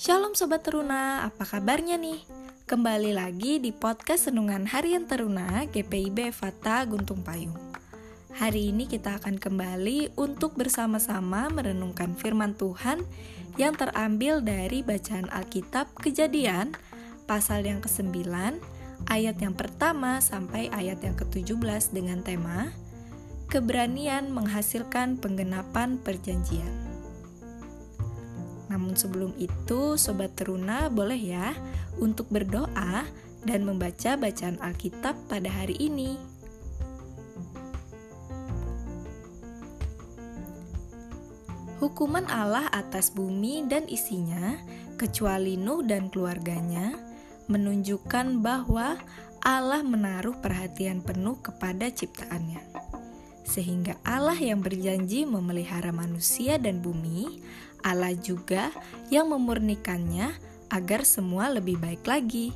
Shalom Sobat Teruna, apa kabarnya nih? Kembali lagi di podcast Senungan Harian Teruna GPIB Fata Guntung Payung. Hari ini kita akan kembali untuk bersama-sama merenungkan firman Tuhan yang terambil dari bacaan Alkitab Kejadian pasal yang ke-9 ayat yang pertama sampai ayat yang ke-17 dengan tema Keberanian menghasilkan penggenapan perjanjian. Namun sebelum itu, Sobat Teruna boleh ya untuk berdoa dan membaca bacaan Alkitab pada hari ini. Hukuman Allah atas bumi dan isinya, kecuali Nuh dan keluarganya, menunjukkan bahwa Allah menaruh perhatian penuh kepada ciptaannya. Sehingga Allah yang berjanji memelihara manusia dan bumi Allah juga yang memurnikannya agar semua lebih baik lagi.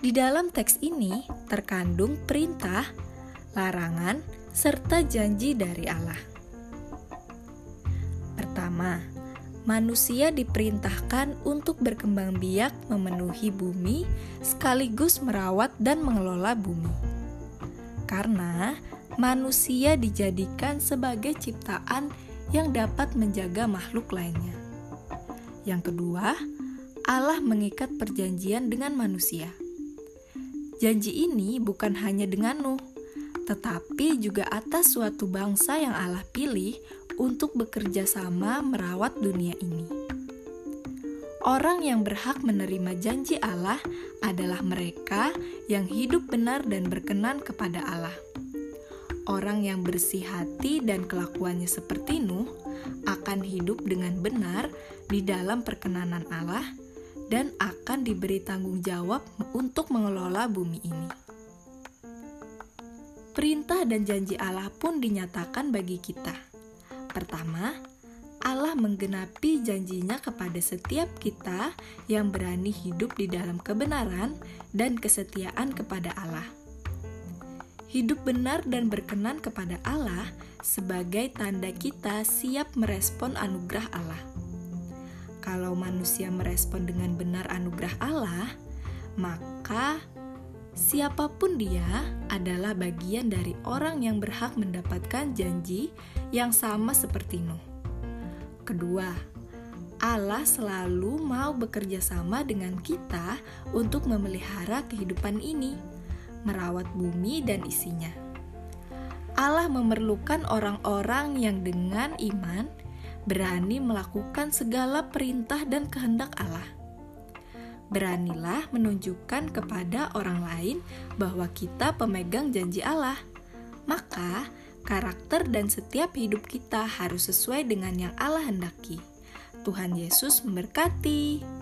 Di dalam teks ini terkandung perintah, larangan, serta janji dari Allah. Pertama, manusia diperintahkan untuk berkembang biak memenuhi bumi sekaligus merawat dan mengelola bumi. Karena manusia dijadikan sebagai ciptaan yang dapat menjaga makhluk lainnya. Yang kedua, Allah mengikat perjanjian dengan manusia. Janji ini bukan hanya dengan Nuh, tetapi juga atas suatu bangsa yang Allah pilih untuk bekerja sama merawat dunia ini. Orang yang berhak menerima janji Allah adalah mereka yang hidup benar dan berkenan kepada Allah. Orang yang bersih hati dan kelakuannya seperti Nuh akan hidup dengan benar di dalam perkenanan Allah dan akan diberi tanggung jawab untuk mengelola bumi ini. Perintah dan janji Allah pun dinyatakan bagi kita. Pertama, Allah menggenapi janjinya kepada setiap kita yang berani hidup di dalam kebenaran dan kesetiaan kepada Allah hidup benar dan berkenan kepada Allah sebagai tanda kita siap merespon anugerah Allah. Kalau manusia merespon dengan benar anugerah Allah, maka siapa pun dia adalah bagian dari orang yang berhak mendapatkan janji yang sama seperti Nuh. Kedua, Allah selalu mau bekerja sama dengan kita untuk memelihara kehidupan ini merawat bumi dan isinya. Allah memerlukan orang-orang yang dengan iman berani melakukan segala perintah dan kehendak Allah. Beranilah menunjukkan kepada orang lain bahwa kita pemegang janji Allah. Maka, karakter dan setiap hidup kita harus sesuai dengan yang Allah hendaki. Tuhan Yesus memberkati.